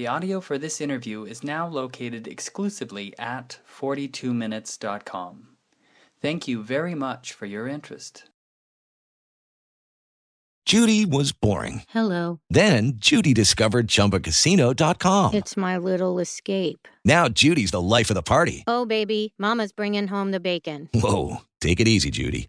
The audio for this interview is now located exclusively at 42minutes.com. Thank you very much for your interest. Judy was boring. Hello. Then Judy discovered ChumbaCasino.com. It's my little escape. Now Judy's the life of the party. Oh, baby, Mama's bringing home the bacon. Whoa, take it easy, Judy.